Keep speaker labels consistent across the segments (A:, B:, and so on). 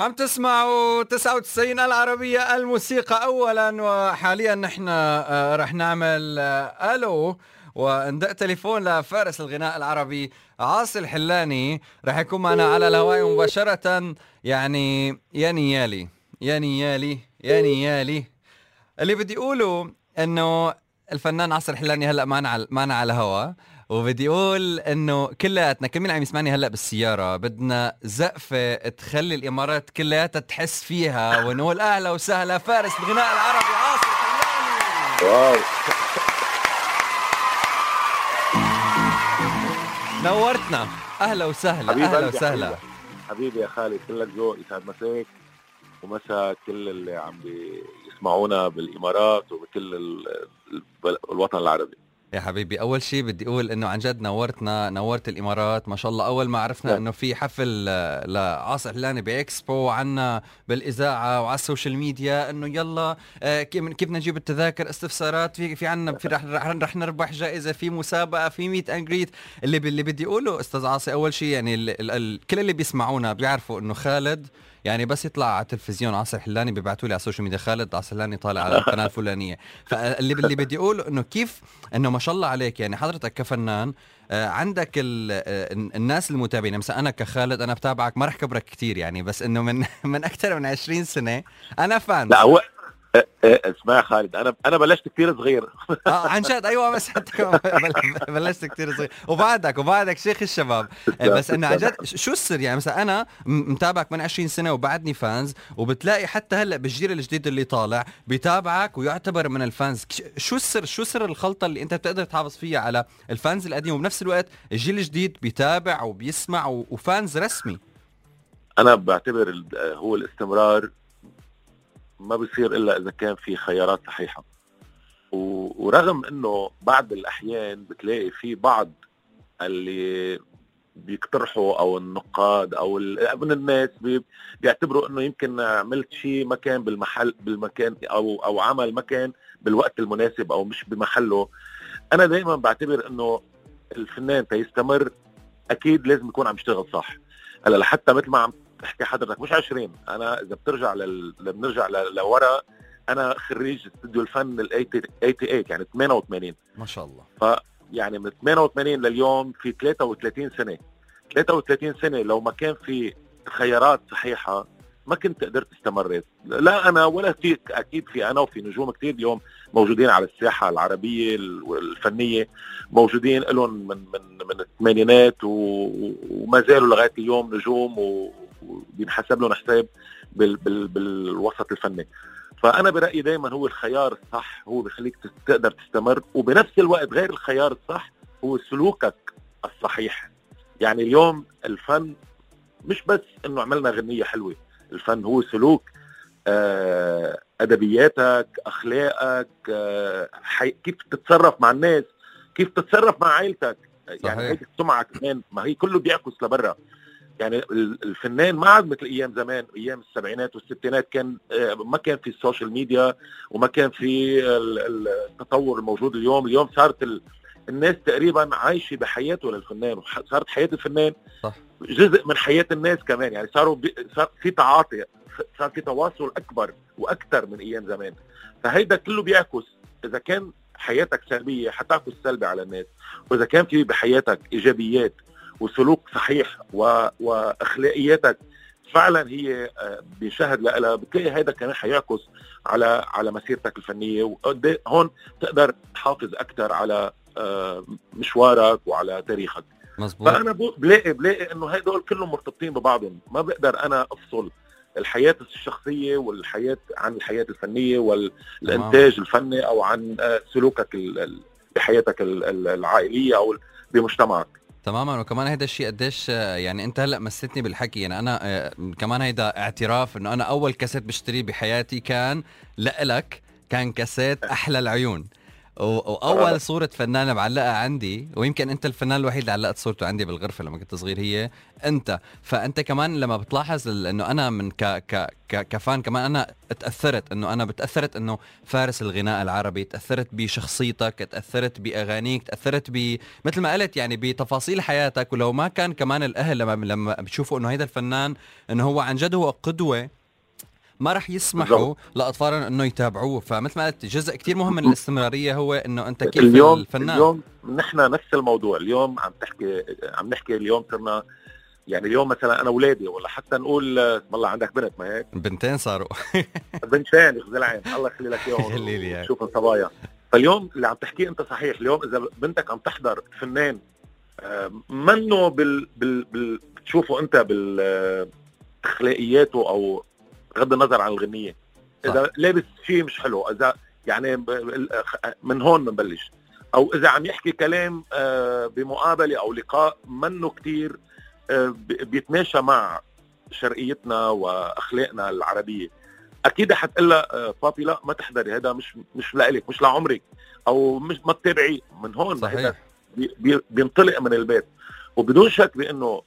A: عم تسمعوا 99 العربية الموسيقى أولا وحاليا نحن آه، رح نعمل آه، ألو وندق تليفون لفارس الغناء العربي عاصي الحلاني رح يكون معنا على الهواء مباشرة يعني يا نيالي يا نيالي يا نيالي اللي بدي أقوله إنه الفنان عاصي الحلاني هلأ معنا معنا على الهواء. وبدي أقول إنه كلياتنا كل مين عم يسمعني هلأ بالسيارة بدنا زقفة تخلي الإمارات كلياتها تحس فيها ونقول أهلا وسهلا فارس الغناء العربي عاصم واو. نورتنا. أهلا وسهلا أهلا وسهلا.
B: حبيبي يا خالد كلك ذوق يسعد مساك ومسا كل اللي عم بيسمعونا بالإمارات وبكل الوطن العربي.
A: يا حبيبي. أول شيء بدي أقول إنه عن جد نورتنا نورت الإمارات. ما شاء الله أول ما عرفنا نعم. إنه في حفل لعاصي حلاني بإكسبو عنا بالإذاعة وعلى ال social media إنه يلا آه، كيف كيف بدنا نجيب التذاكر؟ استفسارات في في عنا في رح, رح, رح نربح جائزة في مسابقة في meet and greet اللي اللي بدي أقوله أستاذ عاصي أول شيء يعني ال ال ال كل اللي بيسمعونا بيعرفوا إنه خالد يعني بس يطلع على التلفزيون عاصي الحلاني بيبعتوا لي على ال social media. خالد عاصي الحلاني طالع على القناة الفلانية. فاللي اللي بدي اقوله إنه كيف؟ إنه ما شاء الله عليك. يعني حضرتك كفنان آه، عندك آه، الناس المتابعين. مثلا أنا كخالد أنا بتابعك ما رح كبرك كثير يعني بس إنه من من أكثر من 20 سنة أنا fan.
B: لا هو اسمع خالد. أنا أنا بلشت كثير صغير.
A: آه عن جد. أيوه بس بلشت كثير صغير. وبعدك وبعدك شيخ الشباب. إيه، بس إنه عن جد شو السر؟ يعني مثلا أنا متابعك من 20 سنة وبعدني fans وبتلاقي حتى هلأ بالجيل الجديد اللي طالع بيتابعك ويعتبر من ال fans شو السر؟ شو سر الخلطة اللي أنت بتقدر تحافظ فيها على ال fans القديم؟ وبنفس الوقت الجيل الجديد بيتابع وبيسمع و fans رسمي.
B: أنا بعتبر هو الاستمرار ما بيصير إلا إذا كان في خيارات صحيحة. ورغم إنه بعض الأحيان بتلاقي في بعض اللي بيقترحوا أو النقاد أو من الناس بيعتبروا إنه يمكن عملت شيء ما كان بالمحل بالمكان أو أو عمل ما كان بالوقت المناسب أو مش بمحله. أنا دائما بعتبر إنه الفنان تيستمر أكيد لازم يكون عم يشتغل صح. هلأ لحتى مثل ما عم تحكي حضرتك مش 20 أنا إذا بترجع لل... بنرجع لورا أنا خريج استوديو الفن ال 88 يعني 88
A: ما شاء الله.
B: ف يعني من 88 لليوم في 33 سنة. 33 سنة لو ما كان في خيارات صحيحة ما كنت قدرت استمرت لا أنا ولا في أكيد في أنا وفي نجوم كثير اليوم موجودين على الساحة العربية والفنية موجودين لهم من من من الثمانينات وما زالوا لغاية اليوم نجوم وبينحسب لهم حساب بال بال بالوسط الفني. فأنا برأيي دائما هو الخيار الصح هو بخليك تقدر تستمر وبنفس الوقت غير الخيار الصح هو سلوكك الصحيح. يعني اليوم الفن مش بس إنه عملنا غنية حلوة الفن هو سلوك آه، أدبياتك أخلاقك آه، حي... كيف تتصرف مع الناس كيف تتصرف مع عائلتك. يعني صحيح. يعني هيك السمعة كمان ما هي كله بيعكس لبرا. يعني الفنان ما عاد مثل أيام زمان أيام السبعينات والستينات كان آه، ما كان في ال social media وما كان في التطور الموجود اليوم. اليوم صارت الناس تقريبا عايشة بحياته للفنان وصارت حياة الفنان صح. جزء من حياة الناس كمان. يعني صاروا بي... صار في تعاطي صار في تواصل أكبر وأكثر من أيام زمان. فهيدا كله بيعكس إذا كان حياتك سلبية حتعكس سلبي على الناس. وإذا كان في بحياتك إيجابيات وسلوك صحيح و... وأخلاقياتك فعلا هي آه، بيشهد لها بتلاقي هذا كمان حيعكس على على مسيرتك الفنية. هون تقدر تحافظ أكثر على آه، مشوارك وعلى تاريخك. مزبوط. فأنا بلاقي بلاقي إنه هدول كلهم مرتبطين ببعضهم. ما بقدر أنا أفصل الحياة الشخصية والحياة عن الحياة الفنية والانتاج الفني أو عن آه، سلوكك بحياتك العائلية أو بمجتمعك.
A: تماما. وكمان هيدا الشيء قديش يعني أنت هلأ مستني بالحكي. يعني أنا آه، كمان هيدا اعتراف إنه أنا أول كاسيت بشتريه بحياتي كان لإلك كان كاسيت أحلى العيون. واول. صورة فنان بعلقها عندي ويمكن أنت الفنان الوحيد اللي علقت صورته عندي بالغرفة لما كنت صغير هي أنت فأنت كمان لما بتلاحظ إنه أنا من ك ك كفان كمان أنا تأثرت إنه أنا بتأثرت إنه فارس الغناء العربي تأثرت بشخصيتك تأثرت بأغانيك تأثرت ب مثل ما قلت يعني بتفاصيل حياتك ولو ما كان كمان الأهل لما لما بيشوفوا إنه هيدا الفنان إنه هو عن جد هو قدوة ما راح يسمحوا لأطفالهم إنه يتابعوه. فمثل ما قلت جزء كثير مهم من الاستمرارية هو إنه أنت كيف
B: اليوم
A: الفنان.
B: اليوم نحن نفس الموضوع. اليوم عم تحكي عم نحكي اليوم صرنا يعني اليوم مثلا أنا اولادي ولا حتى نقول اسم الله عندك بنت ما هيك؟
A: بنتين صاروا.
B: بنتين يخزي العين. الله يخلي لك إياهم شوف الصبايا فاليوم اللي عم تحكيه أنت صحيح. اليوم إذا بنتك عم تحضر فنان آه، منه بال, بال... بال... بتشوفه أنت بال اخلاقياته أو بغض النظر عن الغنية. إذا لابس شيء مش حلو إذا يعني من هون بنبلش. أو إذا عم يحكي كلام آه، بمقابلة أو لقاء منه كثير آه، بيتماشى مع شرقيتنا وأخلاقنا العربية. أكيد حتقول لها آه، بابي لا ما تحضري هذا مش مش لإلك مش لعمرك. أو مش ما تتابعيه من هون
A: صحيح.
B: بينطلق من البيت. وبدون شك بأنه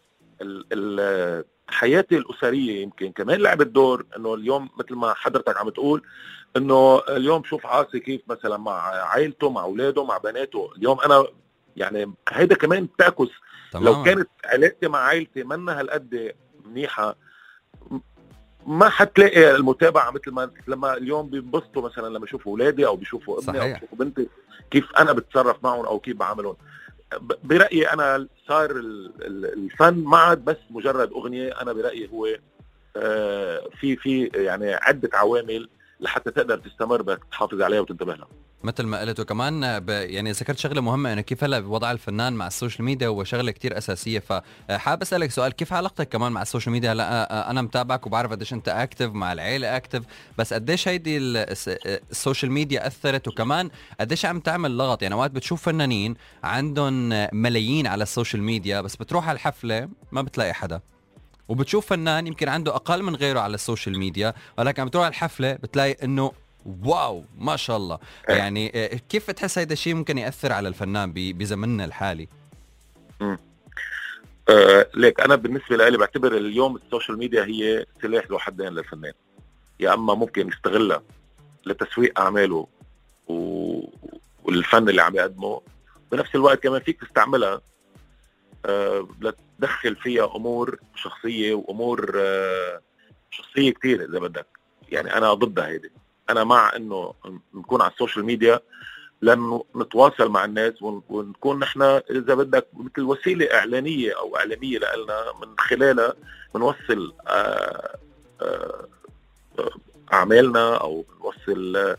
B: حياتي الأسرية يمكن كمان لعبت دور إنه اليوم مثل ما حضرتك عم تقول إنه اليوم شوف عاصي كيف مثلا مع عائلته مع أولاده مع بناته. اليوم أنا يعني هيدا كمان بتعكس. لو كانت علاقتي مع عائلتي منا هالقد منيحة ما حتلاقي المتابعة مثل ما لما اليوم بينبسطوا مثلا لما يشوفوا أولادي أو بيشوفوا ابني أو بيشوفوا بنتي كيف أنا بتصرف معهم أو كيف بعاملهم برأيي أنا صار الفن ما عاد بس مجرد أغنية أنا برأيي هو آه، في في يعني عدة عوامل لحتى تقدر تستمر بدك تحافظ عليها وتنتبه لها.
A: مثل ما قلت وكمان ب... يعني ذكرت شغلة مهمة انه كيف هلأ وضع الفنان مع ال social media هو شغلة كتير أساسية. فحابب أسألك سؤال كيف علاقتك كمان مع ال social media؟ هلأ أنا متابعك وبعرف قديش أنت active مع العيلة active بس قديش هيدي ال social media أثرت؟ وكمان قديش عم تعمل لغط؟ يعني وقت بتشوف فنانين عندهم ملايين على ال social media بس بتروح على الحفلة ما بتلاقي حدا. وبتشوف فنان يمكن عنده أقل من غيره على ال social media ولكن عم تروح على الحفلة بتلاقي إنه wow ما شاء الله. إيه. يعني آه، كيف بتحس هذا الشيء ممكن يأثر على الفنان بزمننا الحالي؟
B: آه ليك أنا بالنسبة لي بعتبر اليوم ال social media هي سلاح ذو حدين للفنان. يا أما ممكن يستغلها لتسويق أعماله و... والفن اللي عم يقدمه بنفس الوقت كمان فيك تستعملها لتدخل فيها أمور شخصية وأمور آه شخصية كثير إذا بدك. يعني أنا ضدها هيدي. أنا مع إنه نكون على ال social media لأنه نتواصل مع الناس ونكون نحن إذا بدك مثل وسيلة إعلانية أو إعلامية لنا من خلالها بنوصل آه، آه، أعمالنا أو بنوصل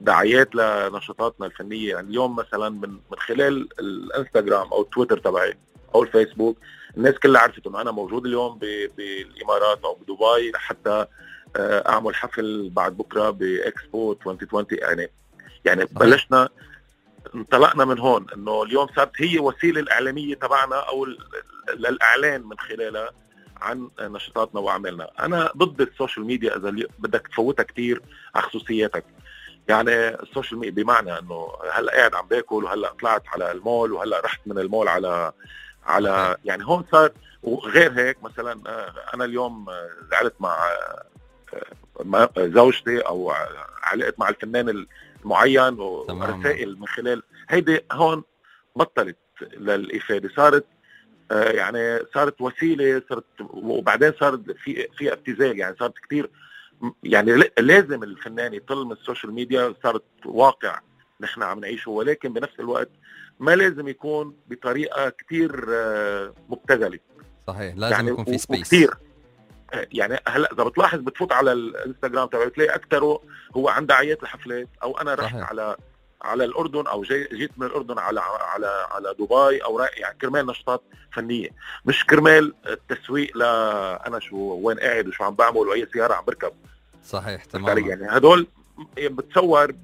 B: دعايات لنشاطاتنا الفنية. يعني اليوم مثلا من من خلال الإنستغرام أو التويتر تبعي أو الفيسبوك. الناس كلها عرفت إنه أنا موجود اليوم بالإمارات أو بدبي حتى آه، أعمل حفل بعد بكرة بإكسبو 2020 يعني يعني بلشنا انطلقنا من هون. إنه اليوم صارت هي وسيلة الإعلامية تبعنا أو للإعلان من خلالها عن نشاطاتنا وأعمالنا. أنا ضد ال social media إذا بدك تفوتها كثير على خصوصياتك. يعني ال social media بمعنى إنه هلأ قاعد عم باكل وهلأ طلعت على المول وهلأ رحت من المول على على يعني هون صار وغير هيك مثلا آه، أنا اليوم زعلت مع زوجتي أو علقت مع الفنان المعين ورسائل من خلال هيدي هون بطلت للإفادة. صارت آه، يعني صارت وسيلة صارت وبعدين صارت في في ابتذال. يعني صارت كثير يعني لازم الفنان يطل من ال social media. صارت واقع. نحن عم نعيشه ولكن بنفس الوقت ما لازم يكون بطريقة كثير آه، مبتذلة.
A: صحيح لازم يعني يكون في space
B: كثير يعني هلأ إذا بتلاحظ بتفوت على الإنستغرام تبعي بتلاقي أكثره هو عن دعايات الحفلات أو أنا رحت. على على الأردن أو جي جيت من الأردن على على على دبي أو يعني كرمال نشاطات فنية. مش كرمال التسويق لا شو وين قاعد وشو عم بعمل وأي سيارة عم بركب.
A: صحيح تمام
B: يعني هدول بتصور آه،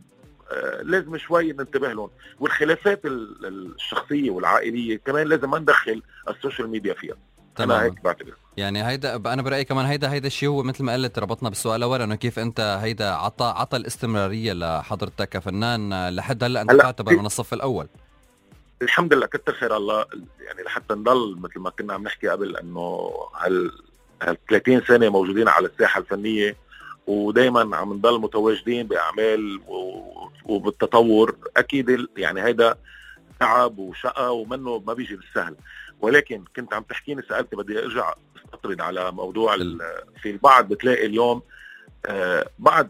B: لازم شوي ننتبه لهم. والخلافات الشخصية والعائلية كمان لازم ما ندخل ال social media فيها. أنا هيك بعتبر
A: يعني هيدا أنا برأيي كمان هيدا هيدا الشيء هو مثل ما قلت ربطنا بالسؤال الأول إنه كيف أنت هيدا عطى عطى الاستمرارية لحضرتك كفنان لحد هلأ أنت تعتبر من الصف الأول.
B: الحمد لله كتر خير الله. يعني لحتى نضل مثل ما كنا عم نحكي قبل إنه هال هال 30 سنة موجودين على الساحة الفنية. ودائما عم نضل متواجدين بأعمال وبالتطور. أكيد يعني هيدا تعب وشقى ومنه ما بيجي بالسهل. ولكن كنت عم تحكيني سألتي بدي أرجع أستطرد على موضوع في البعض بتلاقي اليوم آه بعض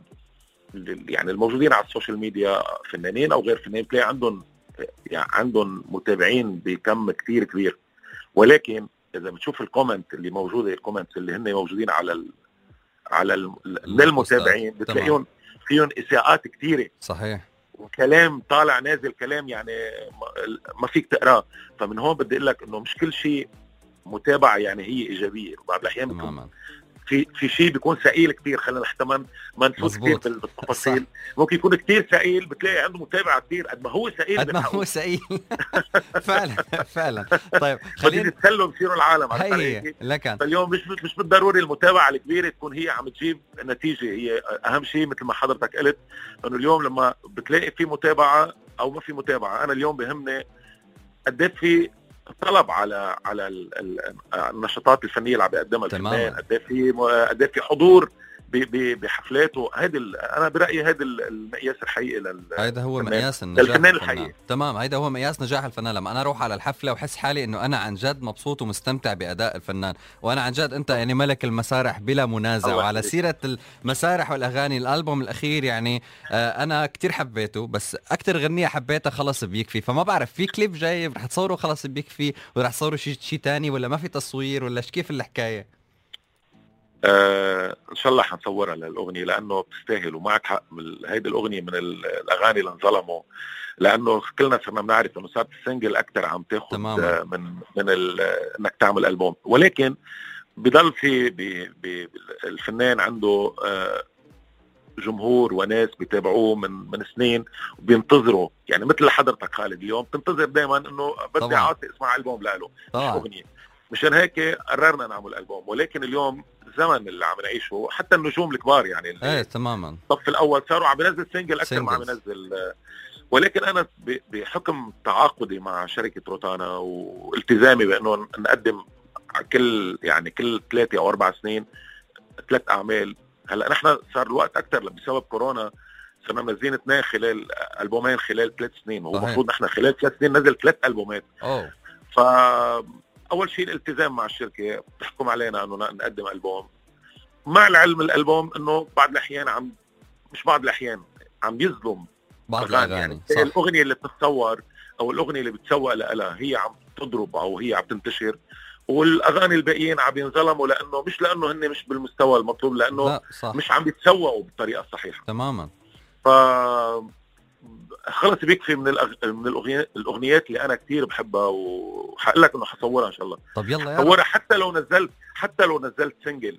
B: يعني الموجودين على ال social media فنانين أو غير فنانين بتلاقي عندهم يعني عندهم متابعين بكم كثير كبير. ولكن إذا بتشوف ال comment اللي موجودة ال comment اللي هن موجودين على على المتابعين بتلاقيهم فيهم إساءات كثيره
A: صحيح.
B: وكلام طالع نازل كلام يعني ما فيك تقراه. فمن هون بدي أقول لك إنه مش كل شيء متابعة يعني هي إيجابية. بعض الأحيان في في شيء بيكون ثقيل كثير خلينا نحتى ما نفوت كثير بالتفاصيل. ممكن يكون كثير ثقيل بتلاقي عنده متابعة كثير قد ما هو ثقيل
A: قد ما هو ثقيل. فعلا فعلا. طيب
B: خلينا نتسلوا بصيروا العالم
A: هي لكن
B: فاليوم مش مش بالضروري المتابعة الكبيرة تكون هي عم تجيب نتيجة. هي أهم شيء مثل ما حضرتك قلت إنه اليوم لما بتلاقي في متابعة أو ما في متابعة أنا اليوم بهمني قد في طلب على على النشاطات الفنية اللي عم بيقدمها الفنان. قد في قد في حضور بحفلاته. هيدي أنا برأيي هذا المقياس الحقيقي لل
A: هيدا هو مقياس النجاح
B: الفنان الحقيقي.
A: تمام هيدا هو مقياس نجاح الفنان. لما أنا أروح على الحفلة وحس حالي إنه أنا عن جد مبسوط ومستمتع بأداء الفنان. وأنا عن جد أنت يعني ملك المسارح بلا منازع. وعلى سيرة المسارح والأغاني الألبوم الأخير يعني آه أنا كتير حبيته بس أكثر غنية حبيتها خلص بيكفي. فما بعرف في كليب جاي رح تصوره خلص بيكفي ورح تصوروا شيء شيء ثاني ولا ما في تصوير ولا كيف الحكاية؟
B: آه إن شاء الله حنصورها للأغنية لأنه بتستاهل ومعك حق هيدي الأغنية من الأغاني اللي انظلموا لأنه كلنا صرنا بنعرف إنه صارت السنجل أكثر عم تاخذ آه من من إنك تعمل ألبوم. ولكن بضل في الفنان عنده آه جمهور وناس بيتابعوه من من سنين وبينتظروا. يعني مثل حضرتك خالد اليوم بتنتظر دائما إنه بدي أعطي اسمع ألبوم له مش أغنية. مشان هيك قررنا نعمل ألبوم. ولكن اليوم الزمن اللي عم نعيشه حتى النجوم الكبار يعني
A: إيه تماما.
B: الصف الأول صاروا عم ينزل سنجل أكثر ما عم ينزل ولكن أنا بحكم تعاقدي مع شركة روتانا والتزامي بأنه نقدم كل يعني كل ثلاثة أو أربع سنين ثلاث أعمال هلأ نحن صار الوقت أكثر بسبب كورونا صرنا منزلين اثنين خلال ألبومين خلال ثلاث سنين هو المفروض نحن خلال ثلاث سنين نزل ثلاث ألبومات.
A: أوه.
B: ف أول شيء الالتزام مع الشركة بتحكم علينا إنه نقدم ألبوم مع العلم الألبوم إنه بعض الأحيان عم مش بعض الأحيان عم يظلم
A: بعض الأغاني يعني
B: صح. الأغنية اللي بتتصور أو الأغنية اللي بتسوق لها هي عم تضرب أو هي عم تنتشر والأغاني الباقيين عم ينظلموا لأنه مش لأنه هن مش بالمستوى المطلوب لأنه لا صح. مش عم يتسوقوا بالطريقة الصحيحه
A: تماما
B: ف خلص بيكفي من الأغ... من الأغنيات اللي أنا كثير بحبها وحقول لك إنه حصورها إن شاء الله.
A: طب يلا
B: حصورها حتى لو نزلت حتى لو نزلت single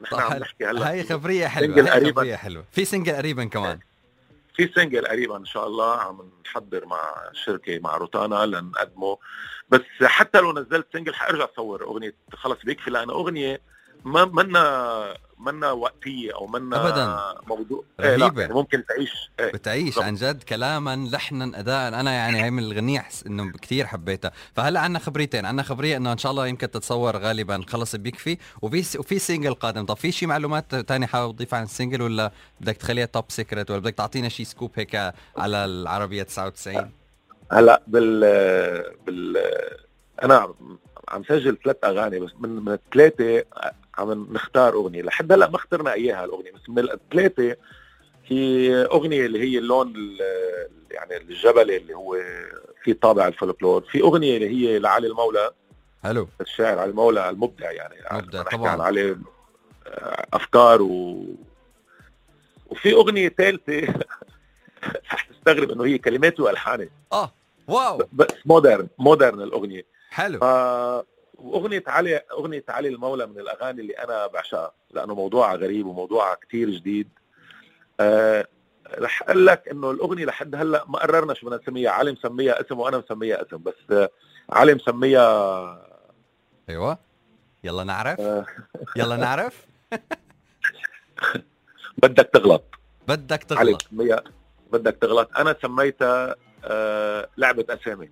B: نحن عم نحكي هلا.
A: هي خبرية حلوة هي قريبا. خبرية حلوة. في single قريبا كمان.
B: في single قريبا إن شاء الله عم نحضر مع الشركة مع روتانا لنقدمه. بس حتى لو نزلت single حأرجع اصور أغنية خلص بيكفي لأنه أغنية ما منا منا وقتيه أو منا
A: ابدا.
B: موضوع
A: رهيبة.
B: إيه لا يعني ممكن تعيش.
A: إيه بتعيش عن جد كلاما لحنا اداء أنا يعني هي من الغنية احس إنه كثير حبيتها. فهلأ عندنا خبريتين. عندنا خبرية إنه إن شاء الله يمكن تتصور غالبا خلص بيكفي وفي وفي single قادم. طب في شيء معلومات ثانية حابب تضيفها عن ال single ولا بدك تخليها top secret ولا بدك تعطينا شيء scoop هيك على العربية 99
B: هلأ بال بال أنا عم سجل ثلاث أغاني بس من من الثلاثة عم نختار أغنية. لحد هلأ ما اخترنا إياها الأغنية بس من الثلاثه في أغنية اللي هي اللون يعني الجبلي اللي هو في طابع الفولكلور. في أغنية اللي هي لعلي المولى.
A: حلو.
B: الشاعر علي المولى المبدع يعني.
A: مبدع طبعا. عن
B: علي أفكار و وفي أغنية ثالثة رح تستغرب إنه هي كلماتي والحاني
A: آه wow.
B: بس modern modern الأغنية.
A: حلو.
B: ف... وأغنية علي أغنية علي المولى من الأغاني اللي أنا بعشقها لأنه موضوعها غريب وموضوعها كثير جديد. أه رح أقول لك إنه الأغنية لحد هلأ ما قررنا شو بدنا نسميها. علي مسميها اسم وأنا مسميها اسم بس علي مسميها
A: أيوه. يلا نعرف. يلا نعرف.
B: بدك تغلط.
A: بدك
B: علي
A: تغلط.
B: مية- بدك تغلط. أنا سميتها آه
A: لعبة أسامي.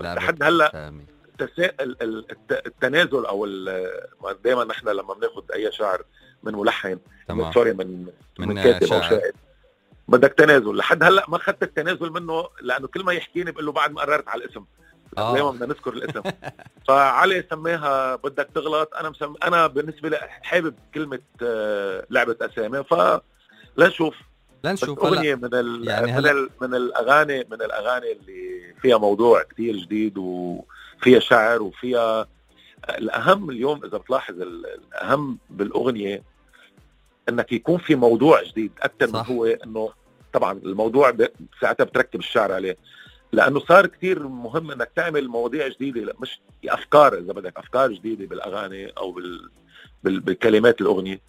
B: لحد هلأ
A: سامي.
B: التسا... ال- ال- الت- التنازل أو دائما نحن لما بناخذ أي شعر من ملحن
A: تمام.
B: من سوري من
A: من
B: من كاتب أو
A: شاعر.
B: بدك تنازل. لحد هلأ ما أخذت التنازل منه لأنه كل ما يحكيني بقول له بعد ما قررت على الاسم.
A: آه.
B: دائما بدنا نذكر الاسم. فعلي سماها بدك تغلط. أنا مسم... أنا بالنسبة لي حابب كلمة آه، لعبة أسامي. ف لنشوف.
A: لنشوف.
B: أغنية من ال...
A: يعني
B: من,
A: هلا-
B: ال... من الاغاني من الأغاني اللي فيها موضوع كتير جديد وفيها شعر وفيها الأهم اليوم إذا بتلاحظ ال- الأهم بالأغنية إنك يكون في موضوع جديد أكثر من. هو إنه طبعا الموضوع ساعتها بتركب الشعر عليه لأنه صار كتير مهم إنك تعمل مواضيع جديدة مش أفكار إذا بدك أفكار جديدة بالأغاني أو بال... بال... بكلمات الأغنية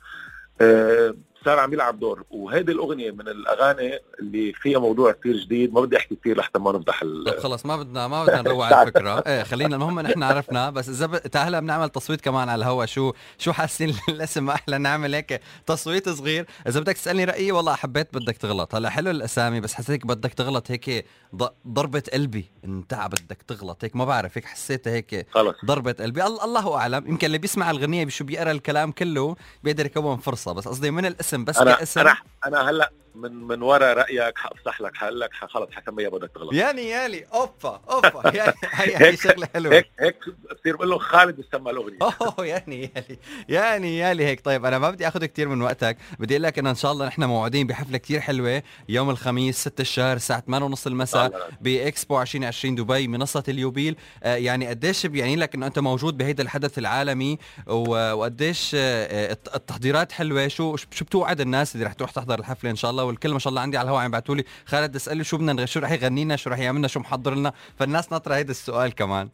B: آه، صار عم يلعب دور. وهيدي الأغنية من الأغاني اللي فيها موضوع كتير جديد ما بدي أحكي كتير لحتى ما نفضح ال...
A: طب خلص ما بدنا ما بدنا نروع على الفكرة. إيه خلينا المهم نحن عرفنا. بس إذا ب... تعال هلا بنعمل تصويت كمان على الهوا. شو شو حاسين الاسم؟ أحلى نعمل هيك تصويت صغير. إذا بدك تسألني رأيي والله حبيت بدك تغلط. هلأ حلو الأسامي بس حسيت بدك تغلط هيك ض... ضربة قلبي. إنت بدك تغلط هيك ما بعرف. هيك حسيتها هيك
B: خلص.
A: ضربة قلبي. الله, أعلم. يمكن اللي بيسمع الغنية بشو بيقرأ الكلام كله بيقدر يكون فرصة. بس قصدي من الاسم بس
B: أنا
A: كاسم.
B: أنا أنا هلأ من من ورا رأيك حافصح لك حقول لك خلص حسميها بدك تغلط.
A: ياني يالي أوبا أوبا يعني هي هي
B: هيك-
A: شغلة حلوة
B: هيك هيك بصير بقول لهم خالد استمع الاغنيه
A: أوه يعني يالي يعني يالي هيك. طيب أنا ما بدي آخذ كثير من وقتك بدي أقول لك إنه إن شاء الله نحن موعودين بحفلة كثير حلوة يوم الخميس 6 الشهر الساعة 8:30 المساء بإكسبو 2020 دبي منصة اليوبيل. آه يعني قديش بيعني لك إنه أنت موجود بهيدا الحدث العالمي وقديش آه الت- التحضيرات حلوة؟ شو شو بتوعد الناس اللي رح تروح تحضر الحفلة إن شاء الله؟ والكل ما شاء الله عندي على الهواء عم يبعثوا لي. خالد اسألي شو بدنا شو رح يغني لنا شو رح يعمل لنا شو محضر لنا. فالناس ناطرة هيدا السؤال كمان.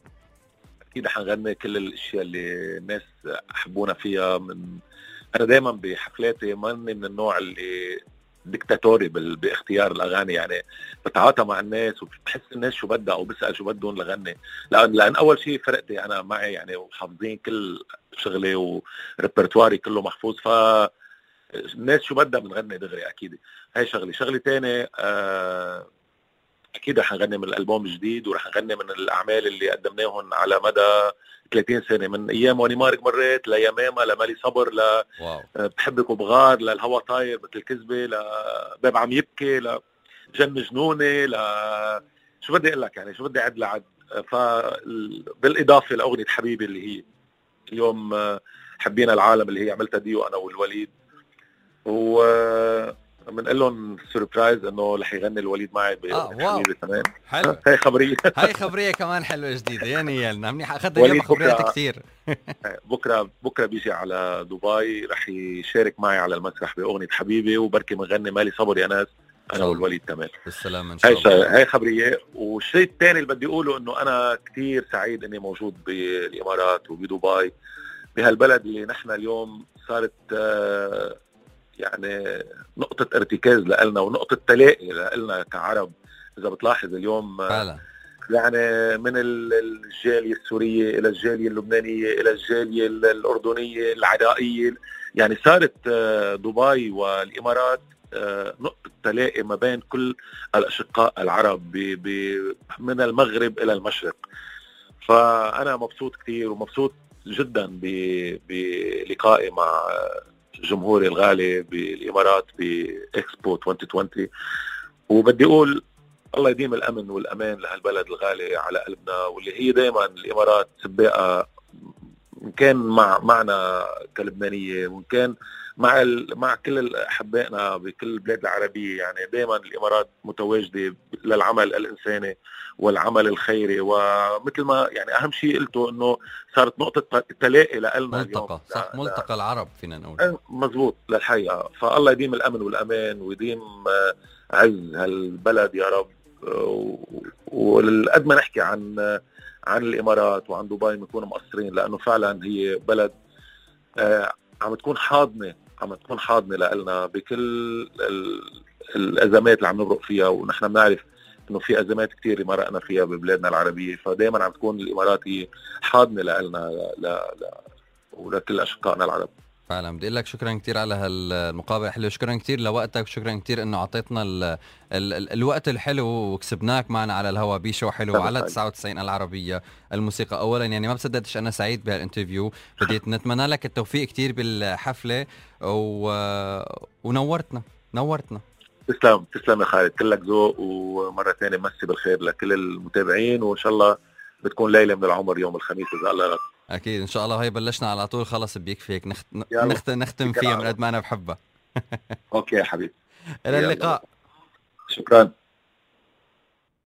B: أكيد حنغني كل الأشياء اللي الناس حبونا فيها من أنا دائما بحفلاتي ماني من النوع اللي ديكتاتوري بال... باختيار الأغاني. يعني بتعاطى مع الناس وبحس الناس شو بدها أو بسال شو بدهم لغني. لأن لأن أول شيء فرقتي أنا معي يعني وحافظين كل شغلي وريperتواري كله محفوظ. ف الناس شو بدها بنغني دغري أكيد. هاي شغلي شغلي تاني آه أكيد رح نغني من الألبوم الجديد ورح نغني من الأعمال اللي قدمناهم على مدى 30 سنة. من أيام واني مارك مريت ليمامه لمالي صبر
A: واو.
B: لبحبك وبغار للهوا طاير مثل الكذبه لباب عم يبكي لجن جنوني ل شو بدي أقول لك يعني؟ شو بدي أعد لعد؟ ف بالإضافة لأغنية حبيبي اللي هي اليوم آه، حبينا العالم اللي هي عملتها ديو أنا والوليد. و بنقول لهم سربرايز إنه رح يغني الوليد معي
A: آه،
B: باغنيه
A: واو.
B: حبيبي كمان
A: حلو.
B: هي خبرية.
A: هاي خبرية كمان حلوة جديدة يعني يالنا منيح. اخذنا اليوم خبريات كثير.
B: بكرة بكرة بيجي على دبي رح يشارك معي على المسرح بأغنية حبيبي وبركي بنغني مالي صبر يا ناس
A: أنا.
B: والوليد كمان
A: بالسلامة إن شاء
B: هاي
A: الله
B: هاي خبرية. والشيء الثاني اللي بدي أقوله إنه أنا كثير سعيد إني موجود بالإمارات وبدبي. بهالبلد اللي نحن اليوم صارت آه، يعني نقطة ارتكاز لنا ونقطة تلاقي لنا كعرب. إذا بتلاحظ اليوم
A: فعلا.
B: يعني من ال- الجالية السورية إلى الجالية اللبنانية إلى الجالية ال- الأردنية العراقية. يعني صارت آه، دبي والإمارات آه، نقطة تلاقي ما بين كل الأشقاء العرب ب- ب- من المغرب إلى المشرق. فأنا مبسوط كثير ومبسوط جدا بلقائي مع جمهوري الغالي بالإمارات بإكسبو 2020 وبدي أقول الله يديم الأمن والأمان لهالبلد الغالي على قلبنا واللي هي دائما الإمارات سباقه إن كان مع معنا كلبنانية وإن كان مع ال... مع كل أحبائنا بكل البلاد العربية. يعني دائما الإمارات متواجدة للعمل الإنساني والعمل الخيري. ومثل ما يعني أهم شيء قلته إنه صارت نقطة تلاقي لنا
A: ملتقى صح
B: لا-
A: ملتقى العرب فينا نقول.
B: لا- مزبوط للحقيقة. فالله يديم الأمن والأمان ويديم آه، عز هالبلد يا رب. آه، ولقد ما نحكي عن عن الإمارات وعن دبي بنكون مقصرين لأنه فعلا هي بلد آه، عم تكون حاضنة عم تكون حاضنة لنا بكل ال- الأزمات اللي عم نمرق فيها ونحن بنعرف إنه في أزمات كثيره مرقنا فيها ببلادنا العربية فدائما عم تكون الإمارات هي حاضنة لنا. ولكل أشقائنا العرب
A: فعلا. بدي أقول لك شكرا كثير على هالمقابلة الحلوه شكرا كثير لوقتك. وشكرا كثير إنه أعطيتنا ال ال ال الوقت الحلو وكسبناك معنا على الهوا بشو حلو على 99 العربية الموسيقى. اولا يعني ما بصدقتش أنا سعيد بهالانترفيو. بدي نتمنى لك التوفيق كثير بالحفلة و... ونورتنا. نورتنا.
B: تسلم. تسلم يا خالد. كلك ذوق ومرة ثانية مسي بالخير لكل المتابعين. وإن شاء الله بتكون ليلة من العمر يوم الخميس. اذا الله
A: أكيد إن شاء الله هي بلشنا على طول خلص بيكفي هيك نخت... نخت... نختم فيها من قد ما أنا بحبها.
B: أوكي يا حبيبي.
A: إلى اللقاء.
B: شكرا.